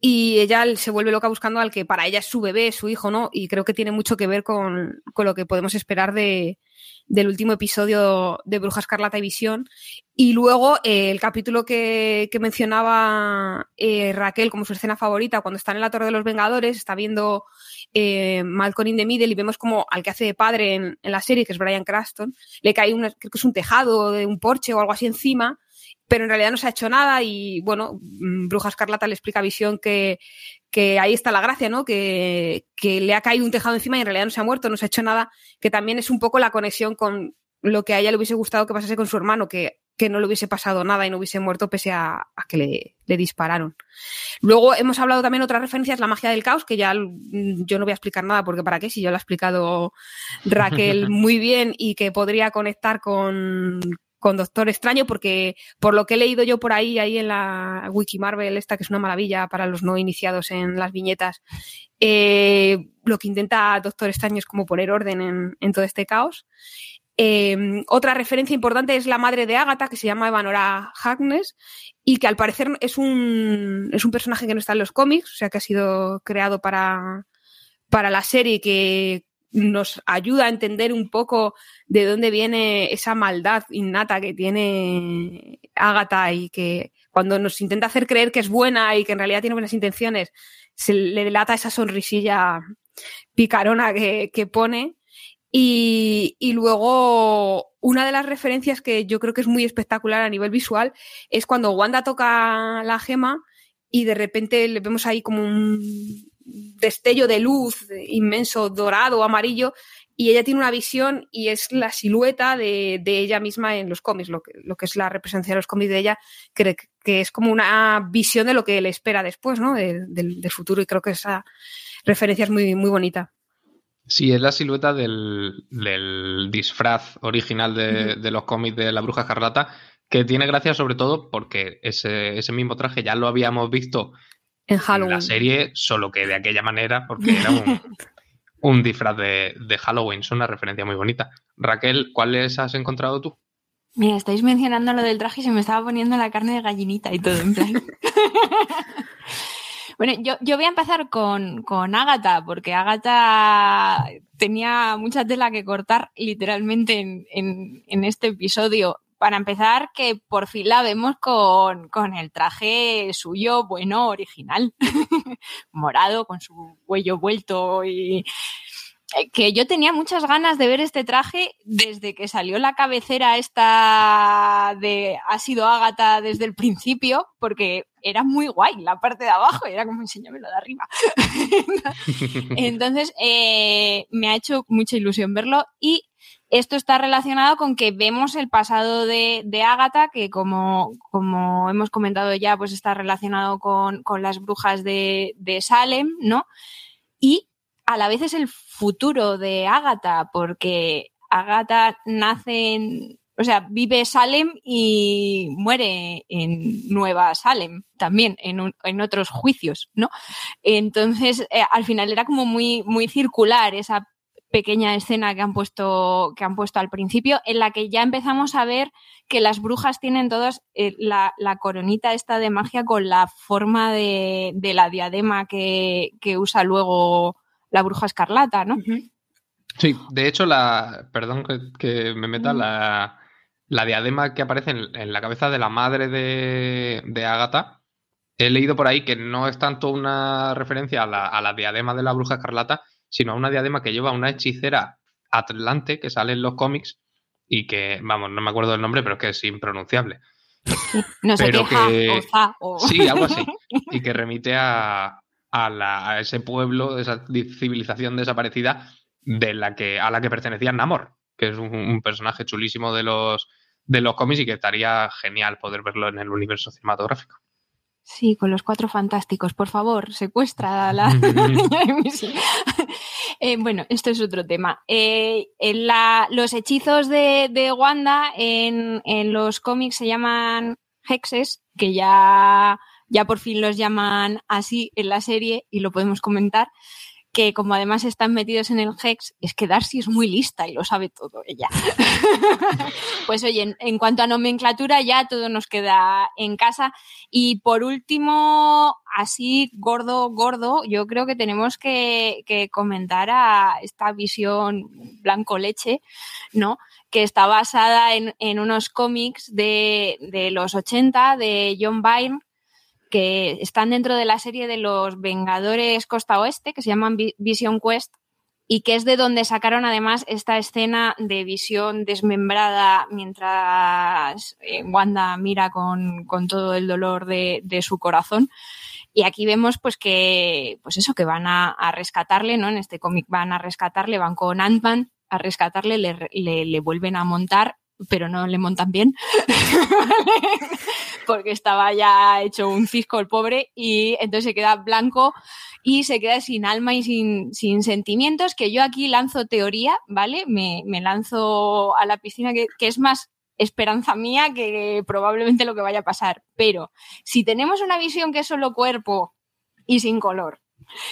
y ella se vuelve loca buscando al que para ella es su bebé, su hijo, ¿no? Y creo que tiene mucho que ver con, lo que podemos esperar de, del último episodio de Bruja Escarlata y Visión. Y luego eh, el capítulo que, mencionaba eh, Raquel como su escena favorita, cuando está en la Torre de los Vengadores, está viendo eh, Malcolm in the Middle y vemos como al que hace de padre en, en la serie, que es Brian Craston, le cae una, creo que es un tejado de un porche o algo así encima pero en realidad no se ha hecho nada y bueno, mm, Bruja Escarlata le explica a Visión que, que ahí está la gracia, ¿no? Que, que, le ha caído un tejado encima y en realidad no se ha muerto, no se ha hecho nada, que también es un poco la conexión con lo que a ella le hubiese gustado que pasase con su hermano, que, que no le hubiese pasado nada y no hubiese muerto pese a, que le, le, dispararon. Luego hemos hablado también otras referencias, la magia del caos, que ya mm, yo no voy a explicar nada porque para qué, si yo lo ha explicado Raquel (laughs) muy bien y que podría conectar con, con Doctor Extraño, porque por lo que he leído yo por ahí, ahí en la Wiki Marvel, esta que es una maravilla para los no iniciados en las viñetas, eh, lo que intenta Doctor Extraño es como poner orden en, todo este caos. Em, otra referencia importante es la madre de Agatha, que se llama Evanora Harkness, y que al parecer es un, es un personaje que no está en los cómics, o sea que ha sido creado para, para la serie que nos ayuda a entender un poco de dónde viene esa maldad innata que tiene Agatha y que cuando nos intenta hacer creer que es buena y que en realidad tiene buenas intenciones, se le delata esa sonrisilla picarona que, pone. Y, y, luego, una de las referencias que yo creo que es muy espectacular a nivel visual es cuando Wanda toca la gema y de repente le vemos ahí como un, destello de luz inmenso, dorado, amarillo, y ella tiene una visión y es la silueta de, ella misma en los cómics, lo que, lo que, es la representación de los cómics de ella, que, que es como una visión de lo que le espera después, ¿no? del futuro, y creo que esa referencia es muy, muy bonita. Sí, es la silueta del, disfraz original de, los cómics de la Bruja Escarlata, que tiene gracia sobre todo porque ese, ese mismo traje ya lo habíamos visto en Halloween. La serie, solo que de aquella manera, porque era un, (laughs) disfraz de, Halloween. Es una referencia muy bonita. Raquel, ¿cuáles has encontrado tú? Mira, estáis mencionando lo del traje y se me estaba poniendo la carne de gallinita y todo, en plan. (laughs) bueno, yo, yo, voy a empezar con, con Agatha, porque Agatha tenía mucha tela que cortar literalmente en, en, en este episodio para empezar, que por fin la vemos con, el traje suyo, bueno, original, (laughs) morado, con su cuello vuelto y eh, que yo tenía muchas ganas de ver este traje desde que salió la cabecera esta de ha sido Ágata desde el principio, porque era muy guay la parte de abajo, era como enséñamelo de arriba. (laughs) Entonces, eh, me ha hecho mucha ilusión verlo y esto está relacionado con que vemos el pasado de, de Agatha, que como, como, hemos comentado ya, pues está relacionado con, las brujas de, Salem, ¿no? Y a la vez es el futuro de Agatha, porque Agatha nace en, o sea, vive Salem y muere en Nueva Salem también, en, en otros juicios, ¿no? Entonces, eh, al final era como muy, muy circular esa pequeña escena que han puesto que han puesto al principio en la que ya empezamos a ver que las brujas tienen todas eh, la, coronita esta de magia con la forma de, la diadema que, usa luego la bruja escarlata, ¿no? Sí, de hecho la perdón que, me meta la, diadema que aparece en, la cabeza de la madre de, de Agatha he leído por ahí que no es tanto una referencia a la, a la diadema de la bruja escarlata, sino a una diadema que lleva una hechicera atlante que sale en los cómics y que, vamos, no me acuerdo del nombre, pero es que es impronunciable. No sé Pero que- o Sí, algo así. (laughs) Y que remite a, a, la- a ese pueblo, esa civilización desaparecida de la que, a la que pertenecía Namor, que es un, un personaje chulísimo de los, de los cómics y que estaría genial poder verlo en el universo cinematográfico. Sí, con los cuatro fantásticos. Por favor, secuestra a la. (laughs) (laughs) Eh, bueno, esto es otro tema. Eh, en la- los hechizos de, de Wanda en, en los cómics se llaman hexes, que ya, ya por fin los llaman así en la serie y lo podemos comentar. Que como además están metidos en el Hex, es que Darcy es muy lista y lo sabe todo ella. (laughs) pues oye, en, en cuanto a nomenclatura ya todo nos queda en casa. Y por último, así gordo, gordo, yo creo que tenemos que, que comentar a esta visión blanco leche, ¿no? Que está basada en, en unos cómics de, de los 80 de John Byrne que están dentro de la serie de los Vengadores Costa Oeste, que se llaman Vi- Vision Quest, y que es de donde sacaron además esta escena de visión desmembrada mientras eh, Wanda mira con, con todo el dolor de, de su corazón. Y aquí vemos pues que, pues eso, que van a, rescatarle, ¿no? En este cómic van a rescatarle, van con Ant-Man a rescatarle, le, le, le vuelven a montar, pero no le montan bien. (laughs) porque estaba ya hecho un cisco el pobre y entonces se queda blanco y se queda sin alma y sin, sin sentimientos, que yo aquí lanzo teoría, ¿vale? Me, me lanzo a la piscina, que, que es más esperanza mía que probablemente lo que vaya a pasar. Pero si tenemos una visión que es solo cuerpo y sin color,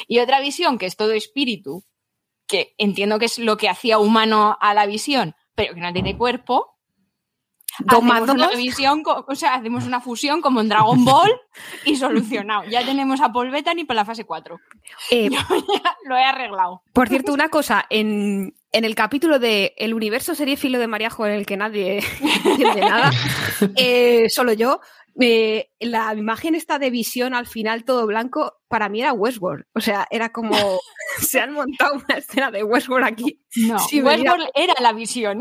y otra visión que es todo espíritu, que entiendo que es lo que hacía humano a la visión, pero que no tiene cuerpo, Hacemos una visión, o sea, hacemos una fusión como en Dragon Ball y (laughs) solucionado. Ya tenemos a Paul Bettany para la fase 4. Eh, (laughs) Yo ya lo he arreglado. Por cierto, una cosa, en, en el capítulo de El universo seriéfilo de Mariajo, en el que nadie (laughs) entiende nada, eh, solo yo, eh, la imagen esta de visión al final todo blanco, para mí era Westworld. O sea, era como, (laughs) se han montado una escena de Westworld aquí. No, Sí, Westworld (laughs) era la visión.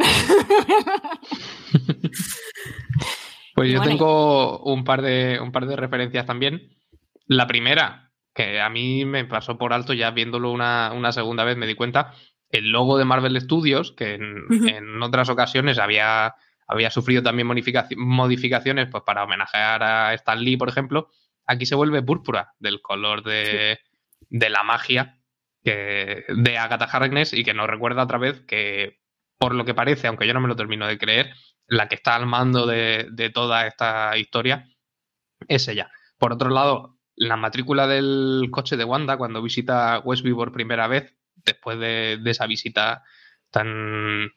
Pues yo tengo un par de un par de referencias también. La primera, que a mí me pasó por alto ya viéndolo una, una segunda vez, me di cuenta, el logo de Marvel Studios, que en, otras ocasiones había, había sufrido también modificaci- modificaciones pues, para homenajear a Stan Lee, por ejemplo, aquí se vuelve púrpura, del color de, de la magia que, de Agatha Harkness y que nos recuerda otra vez que, por lo que parece, aunque yo no me lo termino de creer, la que está al mando de, de toda esta historia es ella. Por otro lado, la matrícula del coche de Wanda cuando visita Westview por primera vez, después de, de esa visita tan,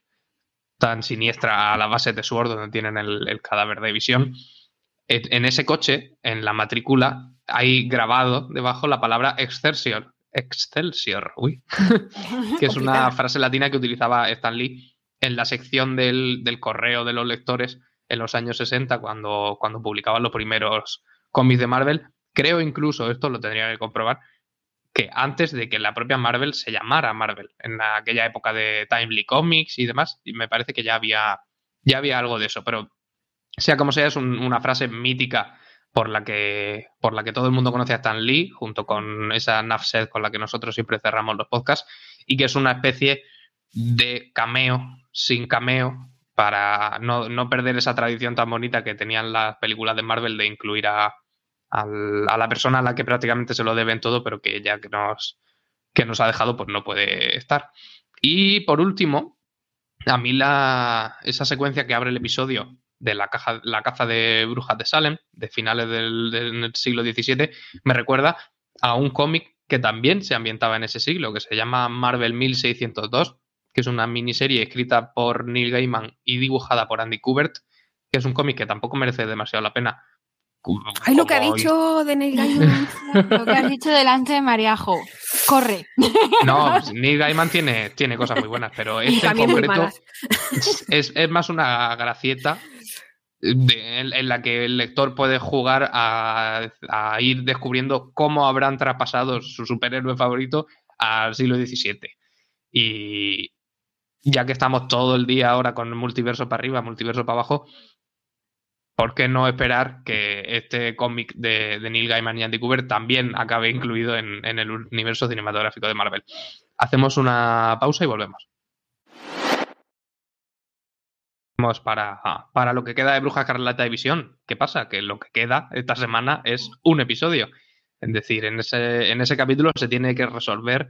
tan siniestra a la base de Sword, donde tienen el, el cadáver de visión, en ese coche, en la matrícula, hay grabado debajo la palabra Excelsior. Excelsior, uy, (laughs) que es una frase latina que utilizaba Stan Lee en la sección del, del correo de los lectores en los años 60, cuando, cuando publicaban los primeros cómics de Marvel. Creo incluso, esto lo tendría que comprobar, que antes de que la propia Marvel se llamara Marvel, en aquella época de Timely Comics y demás, y me parece que ya había, ya había algo de eso, pero sea como sea, es un- una frase mítica por la que por la que todo el mundo conoce a Stan Lee, junto con esa Nafset con la que nosotros siempre cerramos los podcasts, y que es una especie de cameo sin cameo para no, no perder esa tradición tan bonita que tenían las películas de Marvel de incluir a, a la persona a la que prácticamente se lo deben todo, pero que ya que nos, que nos ha dejado, pues no puede estar. Y por último, a mí la, esa secuencia que abre el episodio de la, caja, la caza de brujas de Salem, de finales del, del siglo XVII, me recuerda a un cómic que también se ambientaba en ese siglo, que se llama Marvel 1602, que es una miniserie escrita por Neil Gaiman y dibujada por Andy Kubert, que es un cómic que tampoco merece demasiado la pena. Ay, lo que ha dicho de Neil (laughs) Gaiman. Lo que has dicho delante de Mariajo. Corre. No, Neil Gaiman tiene, tiene cosas muy buenas, pero este en concreto es, es más una gracieta en, la que el lector puede jugar a, ir descubriendo cómo habrán traspasado su superhéroe favorito al siglo XVII. Y ya que estamos todo el día ahora con el multiverso para arriba, multiverso para abajo, ¿por qué no esperar que este cómic de, Neil Gaiman y Andy Cooper también acabe incluido en el universo cinematográfico de Marvel? Hacemos una pausa y volvemos para, para lo que queda de Bruja Carlata de Visión. ¿Qué pasa? Que lo que queda esta semana es un episodio. Es decir, en ese, en ese capítulo se tiene que resolver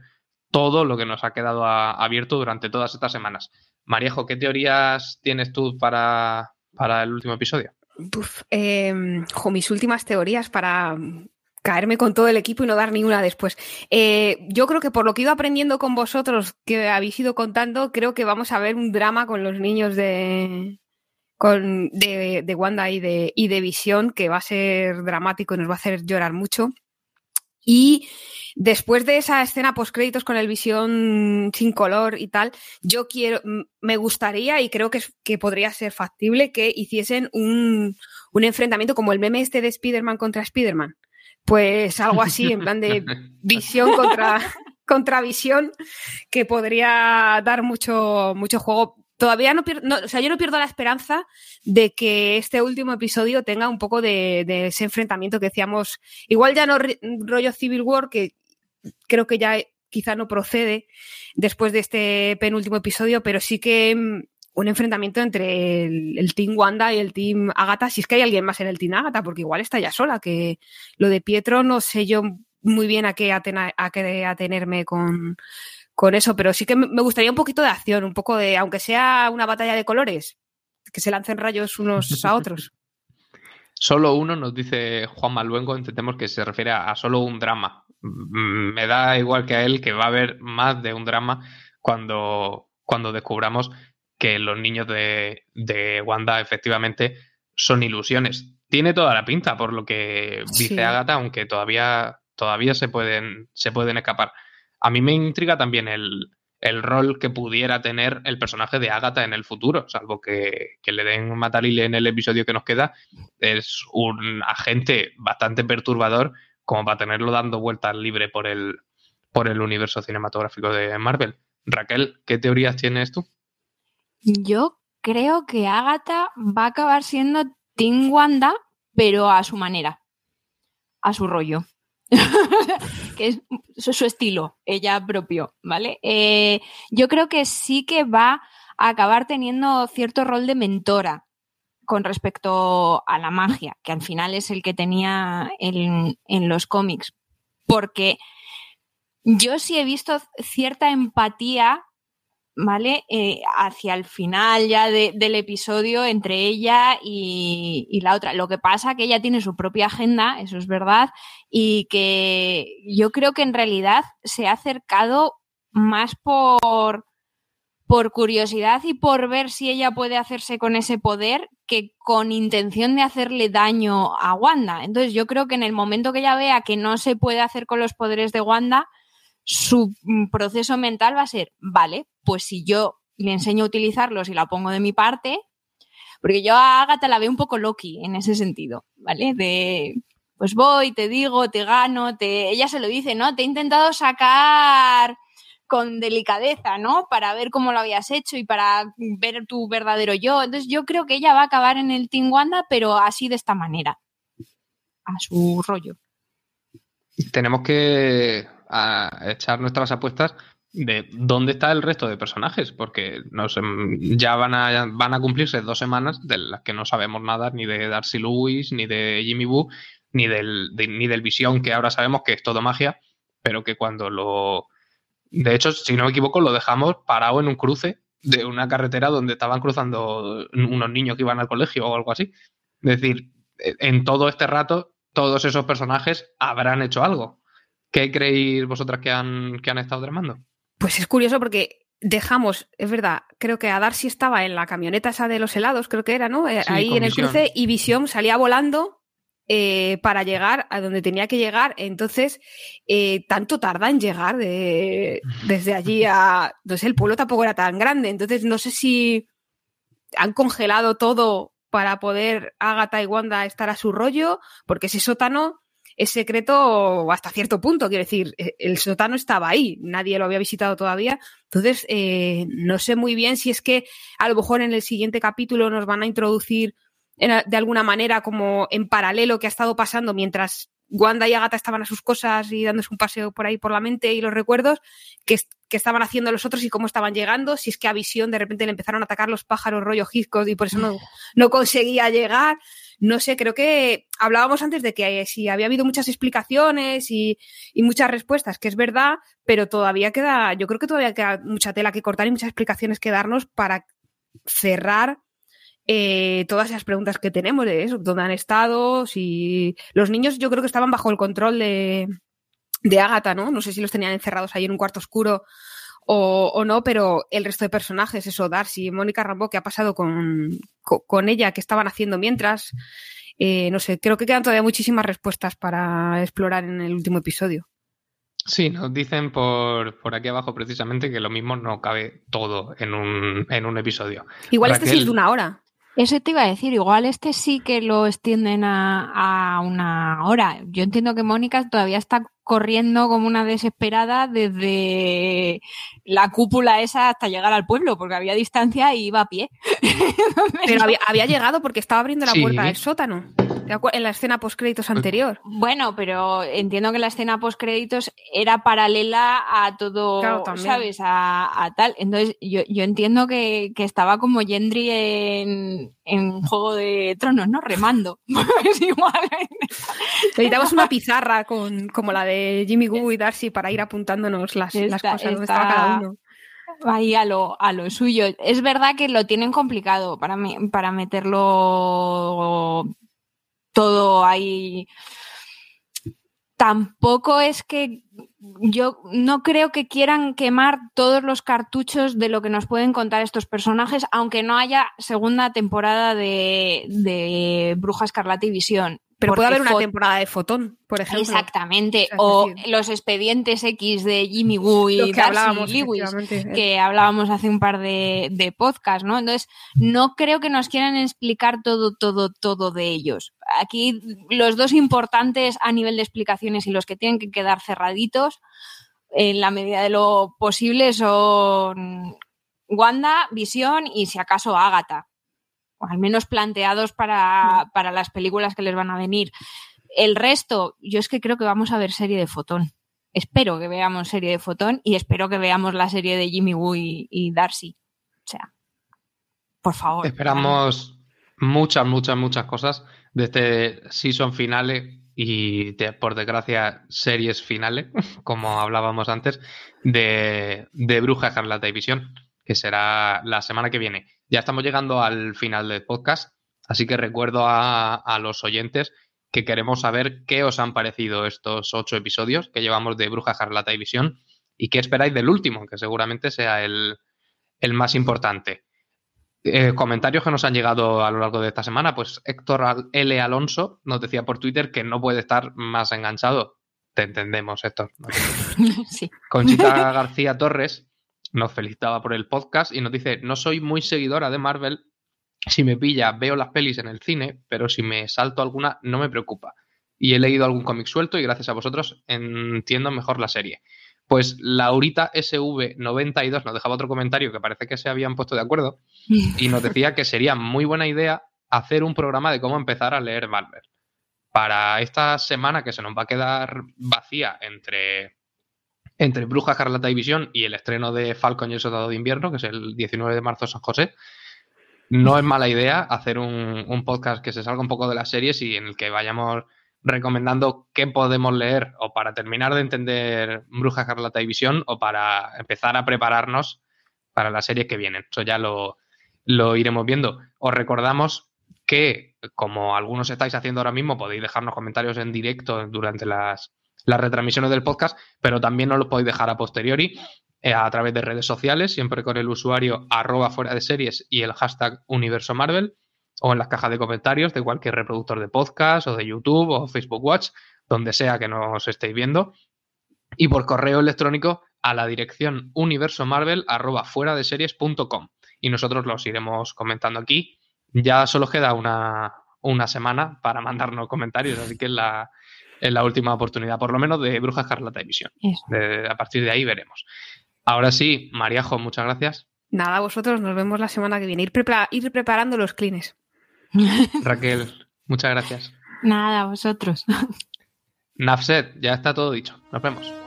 todo lo que nos ha quedado abierto durante todas estas semanas. Mariejo, ¿qué teorías tienes tú para, para el último episodio? Em, mis últimas teorías para, caerme con todo el equipo y no dar ninguna después. Eh, yo creo que por lo que ido aprendiendo con vosotros, que habéis ido contando, creo que vamos a ver un drama con los niños de, con, de, de, Wanda y de, y de Visión, que va a ser dramático y nos va a hacer llorar mucho. Y después de esa escena post créditos con el Visión sin color y tal, yo quiero, me gustaría y creo que, que podría ser factible que hiciesen un, un enfrentamiento como el meme este de Spider-Man contra Spider-Man pues algo así, en plan de (laughs) visión contra, contra visión, que podría dar mucho, mucho juego. Todavía no pierdo, o sea, yo no pierdo la esperanza de que este último episodio tenga un poco de, ese enfrentamiento que decíamos, igual ya no rollo Civil War, que creo que ya quizá no procede después de este penúltimo episodio, pero sí que mm, un enfrentamiento entre el, Team Wanda y el Team Agatha, si es que hay alguien más en el Team Agatha, porque igual está ya sola, que lo de Pietro no sé yo muy bien a qué, a qué atenerme con, con eso, pero sí que me gustaría un poquito de acción, un poco de, aunque sea una batalla de colores, que se lancen rayos unos a otros. (laughs) Solo uno nos dice Juan Maluengo, entendemos que se refiere a, a, solo un drama. Mm, me da igual que a él que va a haber más de un drama cuando, cuando descubramos que los niños de, Wanda efectivamente son ilusiones. Tiene toda la pinta por lo que dice Agatha, aunque todavía, todavía se, pueden, se pueden escapar. A mí me intriga también el, rol que pudiera tener el personaje de Agatha en el futuro, salvo que, le den matarile en el episodio que nos queda. Es un agente bastante perturbador como para tenerlo dando vueltas libre por el, por el universo cinematográfico de Marvel. Raquel, ¿qué teorías tienes tú? Yo creo que Agatha va a acabar siendo Team Wanda, pero a su manera, a su rollo. (laughs) que es su, estilo, ella propio, ¿vale? Eh, yo creo que sí que va a acabar teniendo cierto rol de mentora con respecto a la magia, que al final es el que tenía en, en los cómics, porque yo sí he visto cierta empatía ¿vale? Eh, hacia el final ya del episodio entre ella y, la otra. Lo que pasa que ella tiene su propia agenda, eso es verdad, y que yo creo que en realidad se ha acercado más por, por curiosidad y por ver si ella puede hacerse con ese poder que con intención de hacerle daño a Wanda. Entonces yo creo que en el momento que ella vea que no se puede hacer con los poderes de Wanda, su mm, proceso mental va a ser, vale, pues si yo le enseño a utilizarlos y la pongo de mi parte, porque yo a Agatha la veo un poco Loki en ese sentido, ¿vale? De, pues voy, te digo, te gano, te... ella se lo dice, ¿no? Te he intentado sacar con delicadeza, ¿no? Para ver cómo lo habías hecho y para ver tu verdadero yo. Entonces yo creo que ella va a acabar en el Team Wanda, pero así de esta manera, a su rollo. Tenemos que a echar nuestras apuestas de dónde está el resto de personajes, porque no ya van a, van a cumplirse dos semanas de las que no sabemos nada ni de Darcy Lewis, ni de Jimmy Woo, ni del, ni del Visión, que ahora sabemos que es todo magia, pero que cuando lo... De hecho, si no me equivoco, lo dejamos parado en un cruce de una carretera donde estaban cruzando unos niños que iban al colegio o algo así. Es decir, en todo este rato, todos esos personajes habrán hecho algo. ¿Qué creéis vosotras que han, que han estado dramando? Pues es curioso porque dejamos, es verdad, creo que a Darcy estaba en la camioneta esa de los helados, creo que era, ¿no? Eh, ahí en el cruce y Visión salía volando eh, para llegar a donde tenía que llegar. Entonces, eh, tanto tarda en llegar de, (laughs) desde allí a. No sé, el pueblo tampoco era tan grande. Entonces, no sé si han congelado todo para poder Agatha y Wanda estar a su rollo, porque ese sótano es secreto hasta cierto punto, quiero decir, e, el sótano estaba ahí, nadie lo había visitado todavía, entonces eh, no sé muy bien si es que a lo mejor en el siguiente capítulo nos van a introducir de alguna manera como en paralelo que ha estado pasando mientras Wanda y Agatha estaban a sus cosas y dándose un paseo por ahí por la mente y los recuerdos, que, estaban haciendo los otros y cómo estaban llegando, si es que a Visión de repente le empezaron a atacar los pájaros rollo Hitchcock y por eso no, no conseguía llegar. No sé, creo que hablábamos antes de que si había habido muchas explicaciones y, muchas respuestas, que es verdad, pero todavía queda, yo creo que todavía queda mucha tela que cortar y muchas explicaciones que darnos para cerrar eh, todas esas preguntas que tenemos de eso, dónde han estado, si los niños yo creo que estaban bajo el control de, de Agatha, ¿no? No sé si los tenían encerrados ahí en un cuarto oscuro o, no, pero el resto de personajes, eso, Darcy, Mónica Rambo, ¿qué ha pasado con, con, ella? ¿Qué estaban haciendo mientras? Eh, no sé, creo que quedan todavía muchísimas respuestas para explorar en el último episodio. Sí, nos dicen por, por aquí abajo precisamente que lo mismo no cabe todo en un, en un episodio. Igual este sí es de una hora. Eso te iba a decir, igual este sí que lo extienden a, a una hora. Yo entiendo que Mónica todavía está corriendo como una desesperada desde la cúpula esa hasta llegar al pueblo, porque había distancia y iba a pie. (laughs) Pero había, llegado porque estaba abriendo la puerta del sótano, en la escena post-créditos anterior. Bueno, pero entiendo que la escena post-créditos era paralela a todo, ¿sabes? A, tal. Entonces, yo, entiendo que, estaba como Gendry en, en Juego de Tronos, ¿no? Remando. (laughs) es igual. Necesitamos una pizarra con, como la de Jimmy Goo y Darcy para ir apuntándonos las, las cosas donde estaba cada uno. Ahí a lo, a lo suyo. Es verdad que lo tienen complicado para, para meterlo todo ahí. Tampoco es que yo no creo que quieran quemar todos los cartuchos de lo que nos pueden contar estos personajes, aunque no haya segunda temporada de, de Bruja Escarlata Visión. Pero puede haber una temporada de Fotón, por ejemplo. Exactamente. O, los expedientes X de Jimmy Woo y Darcy Lewis, que hablábamos hace un par de, de podcasts, ¿no? Entonces, no creo que nos quieran explicar todo, todo, todo de ellos. Aquí los dos importantes a nivel de explicaciones y los que tienen que quedar cerraditos, en la medida de lo posible, son Wanda, Visión y si acaso Agatha o al menos planteados para, para las películas que les van a venir. El resto, yo es que creo que vamos a ver serie de Fotón. Espero que veamos serie de Fotón y espero que veamos la serie de Jimmy Woo y, Darcy. O sea, por favor. Esperamos muchas, muchas, muchas cosas de este season finales y por desgracia series finales, (laughs) como hablábamos antes, de, de Bruja Escarlata y Visión, que será la semana que viene. Ya estamos llegando al final del podcast, así que recuerdo a, los oyentes que queremos saber qué os han parecido estos ocho episodios que llevamos de Bruja Jarlata y Visión y qué esperáis del último, que seguramente sea el, más importante. Eh, comentarios que nos han llegado a lo largo de esta semana, pues Héctor L. Alonso nos decía por Twitter que no puede estar más enganchado. Te entendemos, Héctor. (laughs) sí. Conchita García Torres nos felicitaba por el podcast y nos dice, no soy muy seguidora de Marvel, si me pilla veo las pelis en el cine, pero si me salto alguna no me preocupa. Y he leído algún cómic suelto y gracias a vosotros entiendo mejor la serie. Pues Laurita SV92 nos dejaba otro comentario que parece que se habían puesto de acuerdo y nos decía que sería muy buena idea hacer un programa de cómo empezar a leer Marvel. Para esta semana que se nos va a quedar vacía entre entre Bruja, Carlata y Visión y el estreno de Falcon y el Soldado de Invierno, que es el 19 de marzo San José, no es mala idea hacer un, podcast que se salga un poco de las series y en el que vayamos recomendando qué podemos leer o para terminar de entender Bruja, Carlata y Visión o para empezar a prepararnos para las series que vienen. Eso ya lo, lo iremos viendo. Os recordamos que, como algunos estáis haciendo ahora mismo, podéis dejarnos comentarios en directo durante las, las retransmisiones del podcast, pero también nos lo podéis dejar a posteriori eh, a través de redes sociales, siempre con el usuario arroba fuera de series y el hashtag universo Marvel, o en las cajas de comentarios de cualquier reproductor de podcast o de YouTube o Facebook Watch, donde sea que nos estéis viendo, y por correo electrónico a la dirección universomarvel arroba fuera de series.com. Y nosotros los iremos comentando aquí Ya solo queda una, una semana para mandarnos comentarios, así que la, es la última oportunidad, por lo menos de Bruja Escarlata División. a partir de ahí veremos. Ahora sí, Mariajo, muchas gracias. Nada, vosotros nos vemos la semana que viene. Ir, ir preparando los clines. (laughs) Raquel, muchas gracias. Nada, vosotros. Nafset, ya está todo dicho. Nos vemos.